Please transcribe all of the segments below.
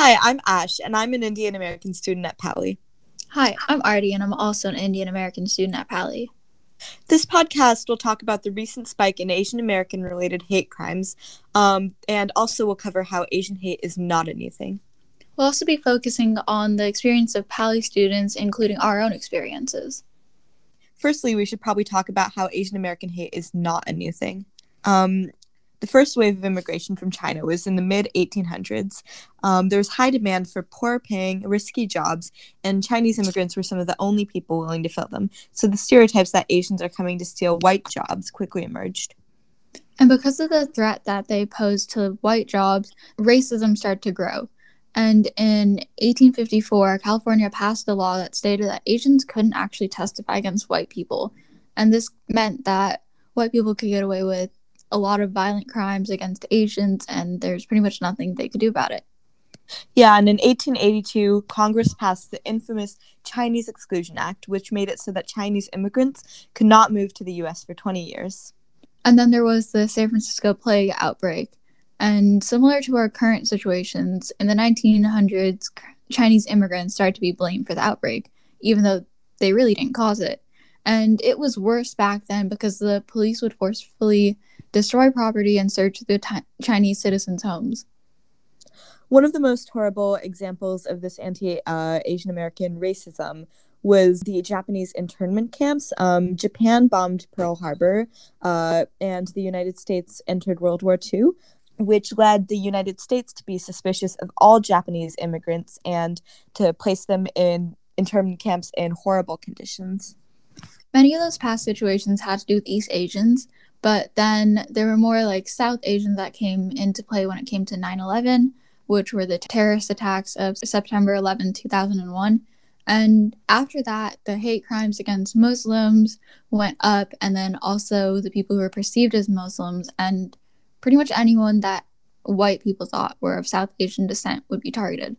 Hi, I'm Ash, and I'm an Indian American student at Paly. Hi, I'm Artie, and I'm also an Indian American student at Paly. This podcast will talk about the recent spike in Asian American related hate crimes, um, and also will cover how Asian hate is not a new thing. We'll also be focusing on the experience of Paly students, including our own experiences. Firstly, we should probably talk about how Asian American hate is not a new thing. Um, the first wave of immigration from China was in the mid 1800s. Um, there was high demand for poor paying, risky jobs, and Chinese immigrants were some of the only people willing to fill them. So the stereotypes that Asians are coming to steal white jobs quickly emerged. And because of the threat that they posed to white jobs, racism started to grow. And in 1854, California passed a law that stated that Asians couldn't actually testify against white people. And this meant that white people could get away with a lot of violent crimes against Asians, and there's pretty much nothing they could do about it. Yeah, and in 1882, Congress passed the infamous Chinese Exclusion Act, which made it so that Chinese immigrants could not move to the US for 20 years. And then there was the San Francisco plague outbreak. And similar to our current situations, in the 1900s, Chinese immigrants started to be blamed for the outbreak, even though they really didn't cause it. And it was worse back then because the police would forcefully destroy property and search the t- Chinese citizens' homes. One of the most horrible examples of this anti uh, Asian American racism was the Japanese internment camps. Um, Japan bombed Pearl Harbor, uh, and the United States entered World War II, which led the United States to be suspicious of all Japanese immigrants and to place them in internment camps in horrible conditions. Many of those past situations had to do with East Asians, but then there were more like South Asians that came into play when it came to 9 11, which were the terrorist attacks of September 11, 2001. And after that, the hate crimes against Muslims went up, and then also the people who were perceived as Muslims, and pretty much anyone that white people thought were of South Asian descent would be targeted.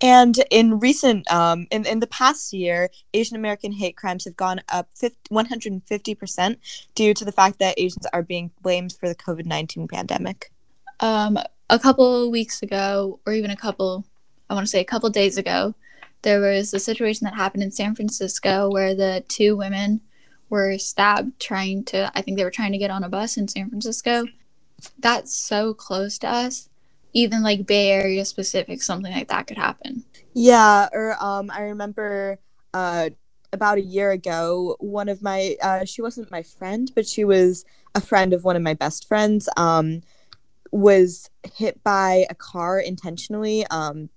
And in recent, um, in, in the past year, Asian American hate crimes have gone up 50, 150% due to the fact that Asians are being blamed for the COVID 19 pandemic. Um, a couple weeks ago, or even a couple, I want to say a couple days ago, there was a situation that happened in San Francisco where the two women were stabbed trying to, I think they were trying to get on a bus in San Francisco. That's so close to us even like Bay Area specific, something like that could happen. Yeah, or um, I remember uh, about a year ago, one of my uh, she wasn't my friend, but she was a friend of one of my best friends. Um, was hit by a car intentionally. Um,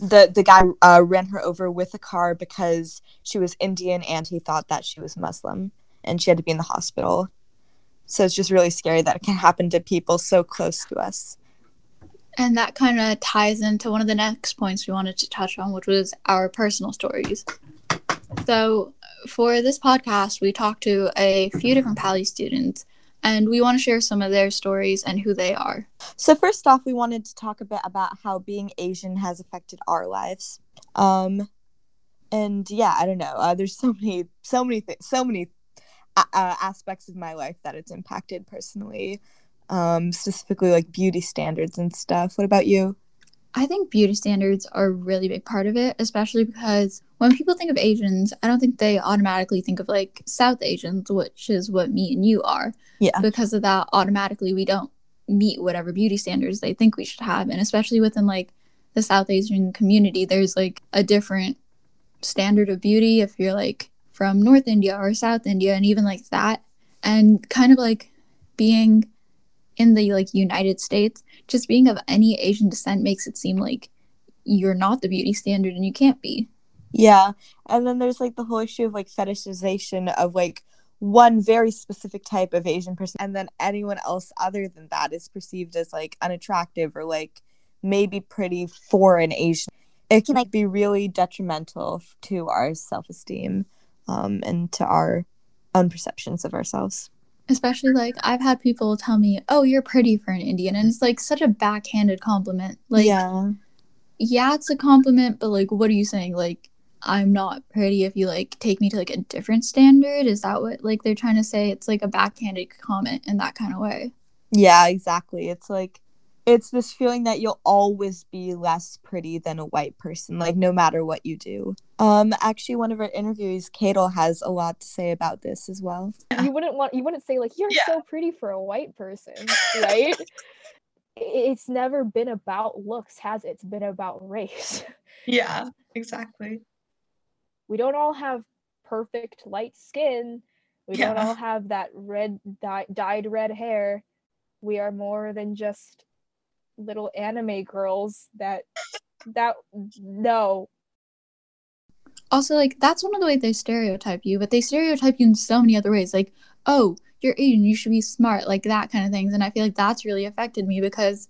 the the guy uh, ran her over with a car because she was Indian and he thought that she was Muslim, and she had to be in the hospital. So it's just really scary that it can happen to people so close to us. And that kind of ties into one of the next points we wanted to touch on, which was our personal stories. So, for this podcast, we talked to a few different Paly students, and we want to share some of their stories and who they are. So, first off, we wanted to talk a bit about how being Asian has affected our lives. Um, and yeah, I don't know. Uh, there's so many, so many things, so many uh, aspects of my life that it's impacted personally um, specifically like beauty standards and stuff. What about you? I think beauty standards are a really big part of it, especially because when people think of Asians, I don't think they automatically think of like South Asians, which is what me and you are. Yeah. Because of that, automatically we don't meet whatever beauty standards they think we should have. And especially within like the South Asian community, there's like a different standard of beauty if you're like from North India or South India and even like that. And kind of like being in the like United States, just being of any Asian descent makes it seem like you're not the beauty standard and you can't be. Yeah. And then there's like the whole issue of like fetishization of like one very specific type of Asian person and then anyone else other than that is perceived as like unattractive or like maybe pretty foreign Asian. It can like be really detrimental to our self-esteem um, and to our own perceptions of ourselves especially like I've had people tell me, "Oh, you're pretty for an Indian," and it's like such a backhanded compliment. Like, yeah, yeah, it's a compliment, but like, what are you saying? Like, I'm not pretty if you like take me to like a different standard. Is that what like they're trying to say? It's like a backhanded comment in that kind of way. Yeah, exactly. It's like it's this feeling that you'll always be less pretty than a white person, like no matter what you do. Um, actually, one of our interviewees, Katel, has a lot to say about this as well. You wouldn't want you wouldn't say like you're yeah. so pretty for a white person, right? it's never been about looks, has it? It's been about race. Yeah, exactly. We don't all have perfect light skin. We yeah. don't all have that red dye, dyed red hair. We are more than just little anime girls that that no. Also like that's one of the ways they stereotype you but they stereotype you in so many other ways. Like oh you're asian you should be smart like that kind of things. And i feel like that's really affected me because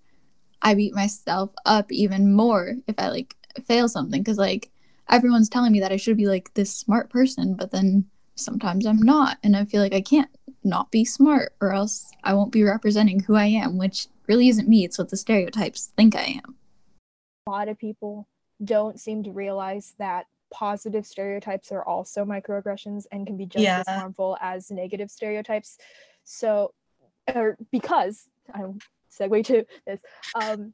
i beat myself up even more if i like fail something. Because like everyone's telling me that i should be like this smart person but then sometimes i'm not. And i feel like i can't not be smart or else i won't be representing who i am which really isn't me, it's what the stereotypes think I am. A lot of people don't seem to realize that positive stereotypes are also microaggressions and can be just yeah. as harmful as negative stereotypes. So, or because I'm segue to this, um,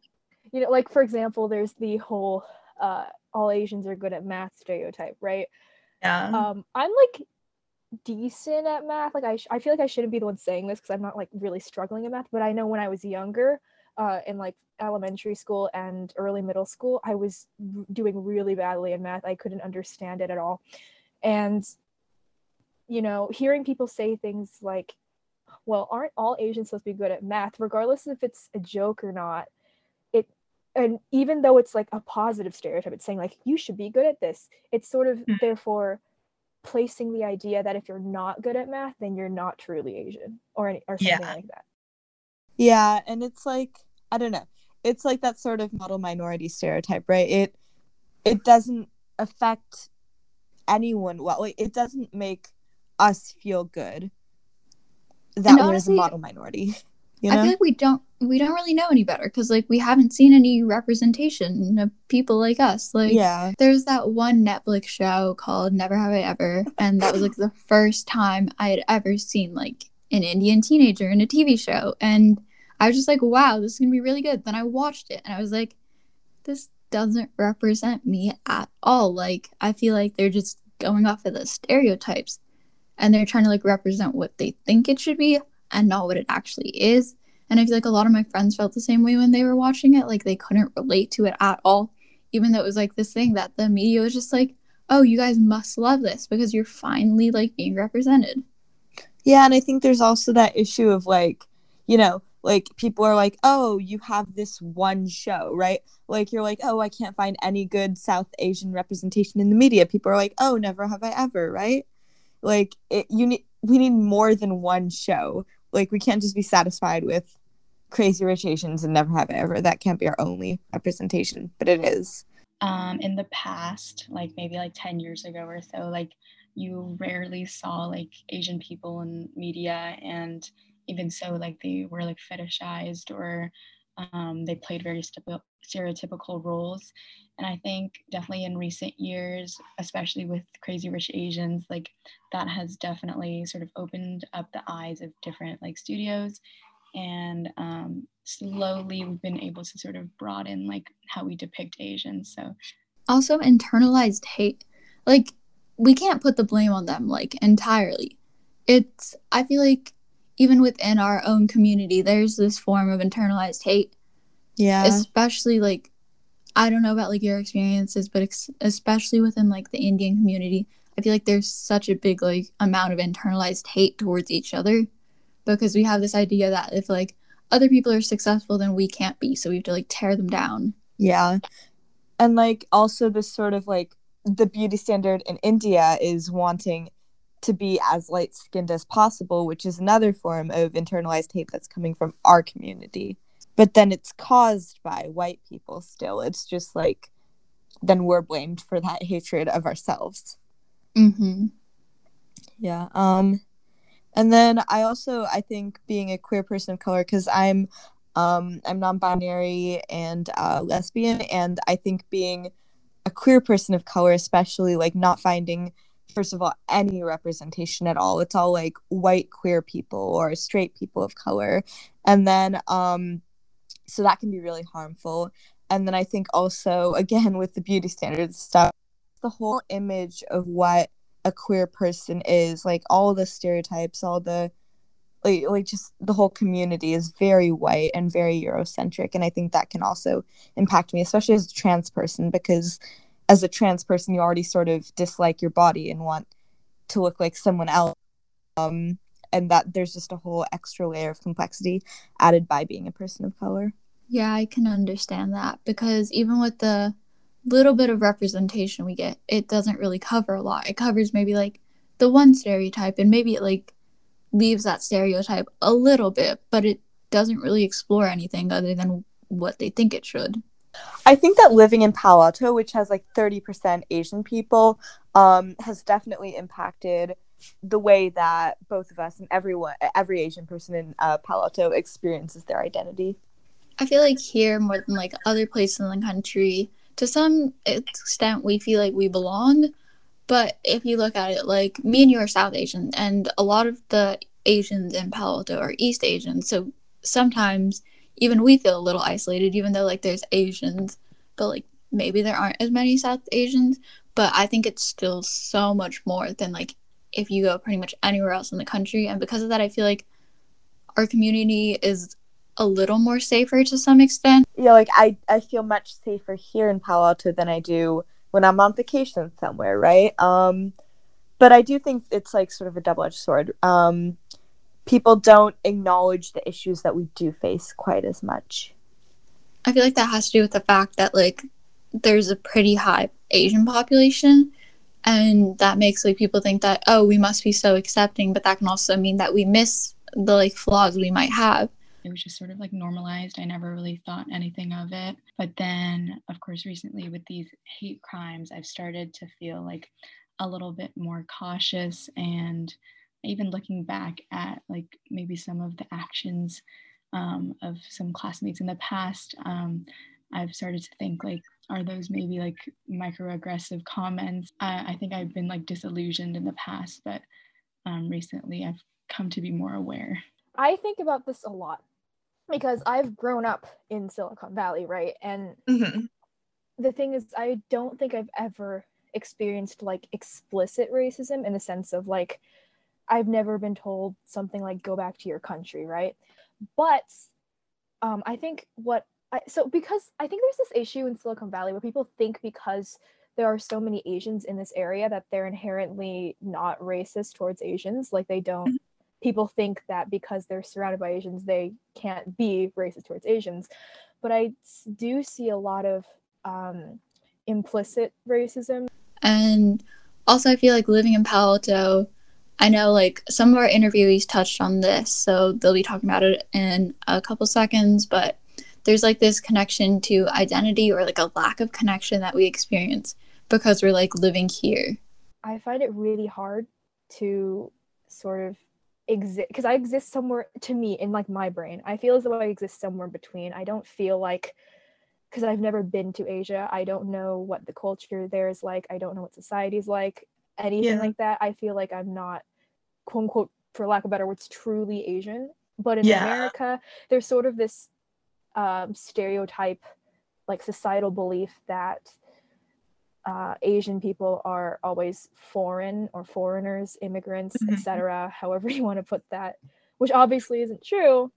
you know, like for example, there's the whole uh, all Asians are good at math stereotype, right? Yeah. Um, I'm like decent at math. Like I, sh- I feel like I shouldn't be the one saying this because I'm not like really struggling in math. But I know when I was younger, uh, in like elementary school and early middle school, I was r- doing really badly in math. I couldn't understand it at all, and you know, hearing people say things like, "Well, aren't all Asians supposed to be good at math?" Regardless if it's a joke or not, it and even though it's like a positive stereotype, it's saying like you should be good at this. It's sort of mm-hmm. therefore placing the idea that if you're not good at math, then you're not truly Asian or any, or something yeah. like that. Yeah, and it's like I don't know. It's like that sort of model minority stereotype, right? It it doesn't affect anyone well. Like, it doesn't make us feel good that we're a model minority. You know? I feel like we don't we don't really know any better because like we haven't seen any representation of people like us. Like yeah, there's that one Netflix show called Never Have I Ever, and that was like the first time I had ever seen like an Indian teenager in a TV show, and I was just like, wow, this is gonna be really good. Then I watched it, and I was like, this doesn't represent me at all. Like I feel like they're just going off of the stereotypes, and they're trying to like represent what they think it should be and not what it actually is. And I feel like a lot of my friends felt the same way when they were watching it. Like they couldn't relate to it at all, even though it was like this thing that the media was just like, oh, you guys must love this because you're finally like being represented. Yeah. And I think there's also that issue of like, you know, like people are like, oh, you have this one show, right? Like you're like, oh, I can't find any good South Asian representation in the media. People are like, oh, never have I ever, right? Like it, you need we need more than one show like we can't just be satisfied with crazy rich Asians and never have I ever. That can't be our only representation, but it is. Um, in the past, like maybe like 10 years ago or so, like you rarely saw like Asian people in media and even so like they were like fetishized or um, they played very stereotypical roles. And i think definitely in recent years especially with crazy rich asians like that has definitely sort of opened up the eyes of different like studios. And um, slowly we've been able to sort of broaden like how we depict asians. So also internalized hate. Like we can't put the blame on them like entirely. It's i feel like even within our own community there's this form of internalized hate. Yeah. Especially like i don't know about like your experiences but ex- especially within like the indian community i feel like there's such a big like amount of internalized hate towards each other because we have this idea that if like other people are successful then we can't be so we have to like tear them down. Yeah. And like also this sort of like the beauty standard in india is wanting to be as light skinned as possible, which is another form of internalized hate that's coming from our community. But then it's caused by white people still. It's just like, then we're blamed for that hatred of ourselves. Mm-hmm. Yeah. Um, and then I also I think being a queer person of color because I'm um I'm non-binary and uh, lesbian, and I think being a queer person of color, especially like not finding first of all any representation at all it's all like white queer people or straight people of color and then um so that can be really harmful. And then I think also, again, with the beauty standards stuff, the whole image of what a queer person is, like all the stereotypes, all the like, like just the whole community is very white and very Eurocentric. And I think that can also impact me, especially as a trans person, because as a trans person, you already sort of dislike your body and want to look like someone else. Um, and that there's just a whole extra layer of complexity added by being a person of color. Yeah, I can understand that because even with the little bit of representation we get, it doesn't really cover a lot. It covers maybe like the one stereotype and maybe it like leaves that stereotype a little bit, but it doesn't really explore anything other than what they think it should. I think that living in Palo Alto, which has like 30% Asian people, um, has definitely impacted the way that both of us and everyone, every Asian person in uh, Palo Alto experiences their identity. I feel like here, more than like other places in the country, to some extent, we feel like we belong. But if you look at it, like me and you are South Asian, and a lot of the Asians in Palo Alto are East Asian. So sometimes even we feel a little isolated, even though like there's Asians, but like maybe there aren't as many South Asians. But I think it's still so much more than like if you go pretty much anywhere else in the country. And because of that, I feel like our community is a little more safer to some extent. Yeah, like I, I feel much safer here in Palo Alto than I do when I'm on vacation somewhere, right? Um, but I do think it's like sort of a double edged sword. Um, people don't acknowledge the issues that we do face quite as much. I feel like that has to do with the fact that like there's a pretty high Asian population and that makes like people think that oh we must be so accepting but that can also mean that we miss the like flaws we might have. It was just sort of like normalized. I never really thought anything of it. But then of course recently with these hate crimes i've started to feel like a little bit more cautious and even looking back at like maybe some of the actions um, of some classmates in the past um, i've started to think like are those maybe like microaggressive comments? I, I think i've been like disillusioned in the past but um, recently i've come to be more aware. I think about this a lot because i've grown up in silicon valley right? And mm-hmm. the thing is i don't think i've ever experienced like explicit racism in the sense of like I've never been told something like go back to your country, right? But um, I think what I, so because I think there's this issue in Silicon Valley where people think because there are so many Asians in this area that they're inherently not racist towards Asians. Like they don't. Mm-hmm. People think that because they're surrounded by Asians, they can't be racist towards Asians. But I do see a lot of um, implicit racism. And also, I feel like living in Palo Alto, I know like some of our interviewees touched on this, so they'll be talking about it in a couple seconds, but there's like this connection to identity or like a lack of connection that we experience because we're like living here. I find it really hard to sort of exist because I exist somewhere to me in like my brain. I feel as though I exist somewhere between. I don't feel like because I've never been to Asia, I don't know what the culture there is like. I don't know what society is like anything yeah. like that, I feel like I'm not quote unquote, for lack of better words, truly Asian. But in yeah. America, there's sort of this um, stereotype, like societal belief that uh, Asian people are always foreign or foreigners, immigrants, mm-hmm. etc. However you want to put that, which obviously isn't true,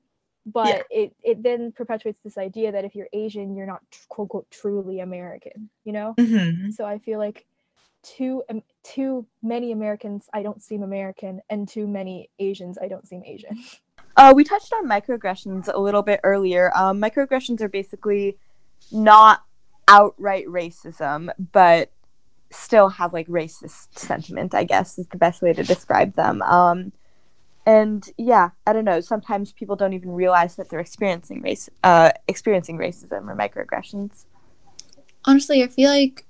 but yeah. it it then perpetuates this idea that if you're Asian, you're not quote unquote truly American. You know. Mm-hmm. So I feel like too um, too many Americans I don't seem American and too many Asians I don't seem Asian. Uh, we touched on microaggressions a little bit earlier. Um, microaggressions are basically not outright racism, but still have like racist sentiment. I guess is the best way to describe them. Um, and yeah, I don't know. Sometimes people don't even realize that they're experiencing race, uh, experiencing racism or microaggressions. Honestly, I feel like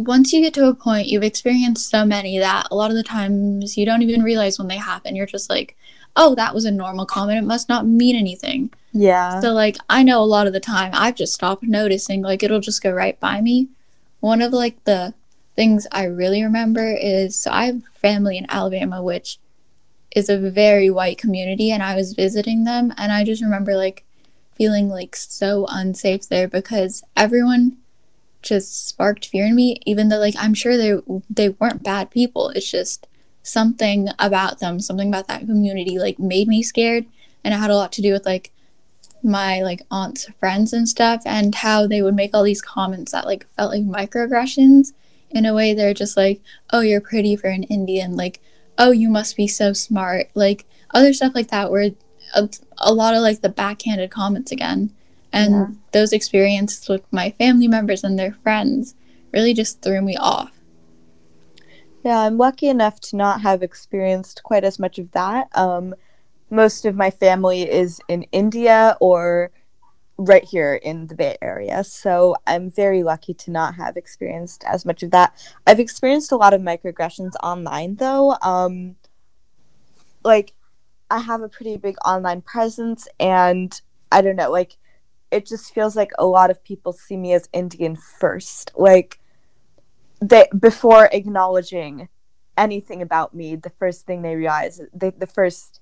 once you get to a point, you've experienced so many that a lot of the times you don't even realize when they happen. You're just like, oh, that was a normal comment. It must not mean anything. Yeah. So, like, I know a lot of the time I've just stopped noticing. Like, it'll just go right by me. One of, like, the things I really remember is so I have family in Alabama, which is a very white community, and I was visiting them. And I just remember, like, feeling like so unsafe there because everyone just sparked fear in me even though like i'm sure they they weren't bad people. It's just something about them something about that community like made me scared. And it had a lot to do with like my like aunt's friends and stuff and how they would make all these comments that like felt like microaggressions in a way. They're just like oh you're pretty for an indian. Like oh you must be so smart. Like other stuff like that where a, a lot of like the backhanded comments again and yeah. those experiences with my family members and their friends really just threw me off. Yeah i'm lucky enough to not have experienced quite as much of that. Um, most of my family is in india or right here in the bay area. So i'm very lucky to not have experienced as much of that. I've experienced a lot of microaggressions online though. Um, like I have a pretty big online presence, and I don't know, like, it just feels like a lot of people see me as Indian first. Like, they before acknowledging anything about me, the first thing they realize, they, the first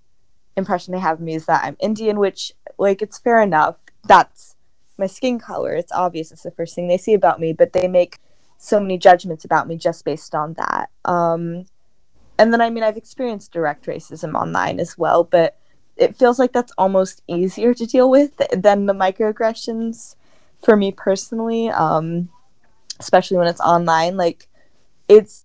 impression they have of me is that I'm Indian, which, like, it's fair enough. That's my skin color. It's obvious. It's the first thing they see about me, but they make so many judgments about me just based on that. Um, and then I mean I've experienced direct racism online as well, but it feels like that's almost easier to deal with than the microaggressions for me personally. Um, especially when it's online, like it's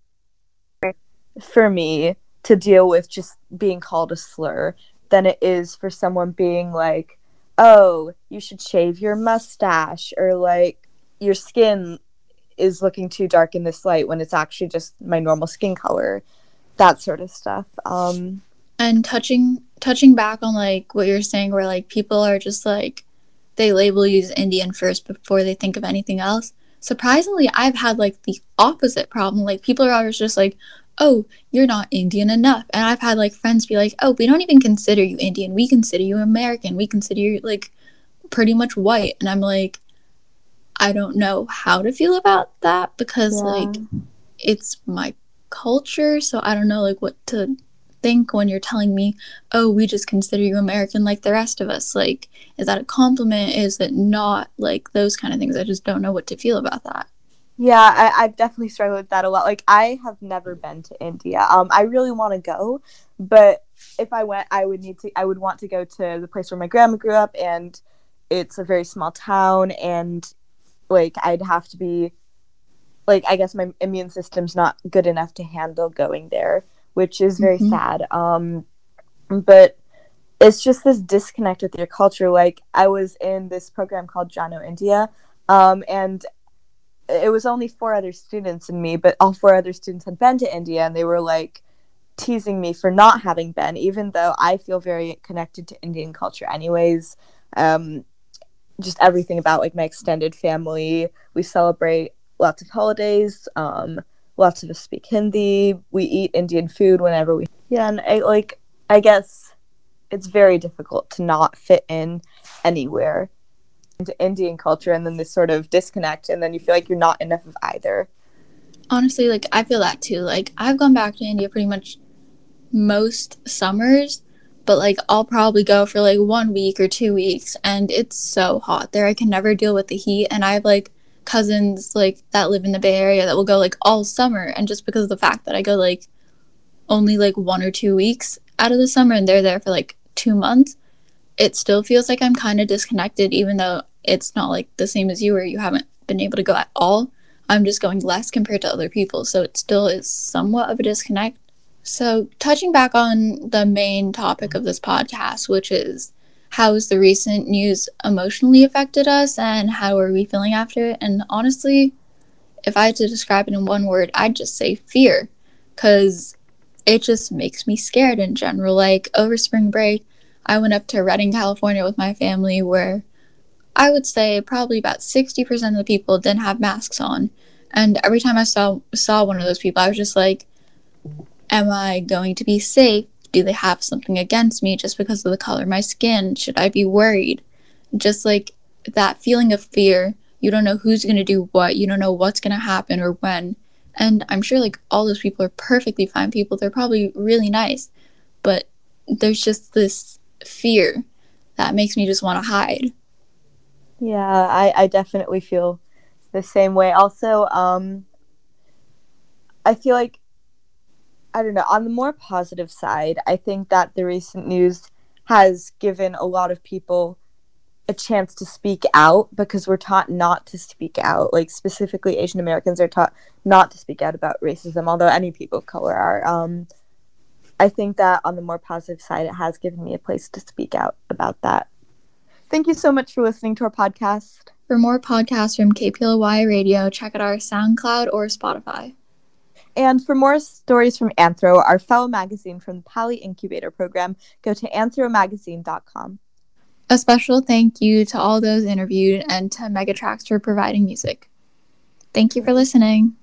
for me to deal with just being called a slur than it is for someone being like, "Oh, you should shave your mustache," or like your skin is looking too dark in this light when it's actually just my normal skin color that sort of stuff. Um, and touching touching back on like what you're saying, where like people are just like they label you as Indian first before they think of anything else. Surprisingly, I've had like the opposite problem. Like people are always just like, "Oh, you're not Indian enough," and I've had like friends be like, "Oh, we don't even consider you Indian. We consider you American. We consider you like pretty much white." And I'm like, I don't know how to feel about that because yeah. like it's my culture, so I don't know like what to think when you're telling me, "Oh, we just consider you American like the rest of us." Like, is that a compliment? Is it not? Like those kind of things. I just don't know what to feel about that. Yeah, I, I've definitely struggled with that a lot. Like, I have never been to India. Um, I really want to go, but if I went, I would need to. I would want to go to the place where my grandma grew up, and it's a very small town, and like I'd have to be like I guess my immune system's not good enough to handle going there, which is very mm-hmm. sad. Um, but it's just this disconnect with your culture. Like I was in this program called Jano India, um, and it was only four other students and me, but all four other students had been to India, and they were like teasing me for not having been, even though I feel very connected to Indian culture, anyways. Um, just everything about like my extended family. We celebrate lots of holidays. Um, lots of us speak Hindi. We eat Indian food whenever we. Yeah, and I like. I guess it's very difficult to not fit in anywhere into Indian culture, and then this sort of disconnect, and then you feel like you're not enough of either. Honestly, like I feel that too. Like I've gone back to India pretty much most summers, but like I'll probably go for like one week or two weeks, and it's so hot there. I can never deal with the heat, and I have like cousins like that live in the Bay Area that will go like all summer and just because of the fact that I go like only like one or two weeks out of the summer and they're there for like two months, it still feels like I'm kind of disconnected even though it's not like the same as you where you haven't been able to go at all. I'm just going less compared to other people, so it still is somewhat of a disconnect. So, touching back on the main topic of this podcast, which is how has the recent news emotionally affected us and how are we feeling after it? And honestly, if I had to describe it in one word, I'd just say fear because it just makes me scared in general. Like over spring break, I went up to Redding, California with my family where I would say probably about 60% of the people didn't have masks on. And every time I saw saw one of those people, I was just like, am I going to be safe? Do they have something against me just because of the color of my skin? Should I be worried? Just like that feeling of fear. You don't know who's going to do what. You don't know what's going to happen or when. And I'm sure like all those people are perfectly fine people. They're probably really nice. But there's just this fear that makes me just want to hide. Yeah, I, I definitely feel the same way. Also, um, I feel like, I don't know, on the more positive side, I think that the recent news has given a lot of people a chance to speak out because we're taught not to speak out. Like, specifically, Asian Americans are taught not to speak out about racism, although any people of color are. Um, I think that on the more positive side, it has given me a place to speak out about that. Thank you so much for listening to our podcast. For more podcasts from KPLY Radio, check out our SoundCloud or Spotify. And for more stories from Anthro, our fellow magazine from the Paly Incubator Program, go to anthromagazine.com. A special thank you to all those interviewed and to Megatrax for providing music. Thank you for listening.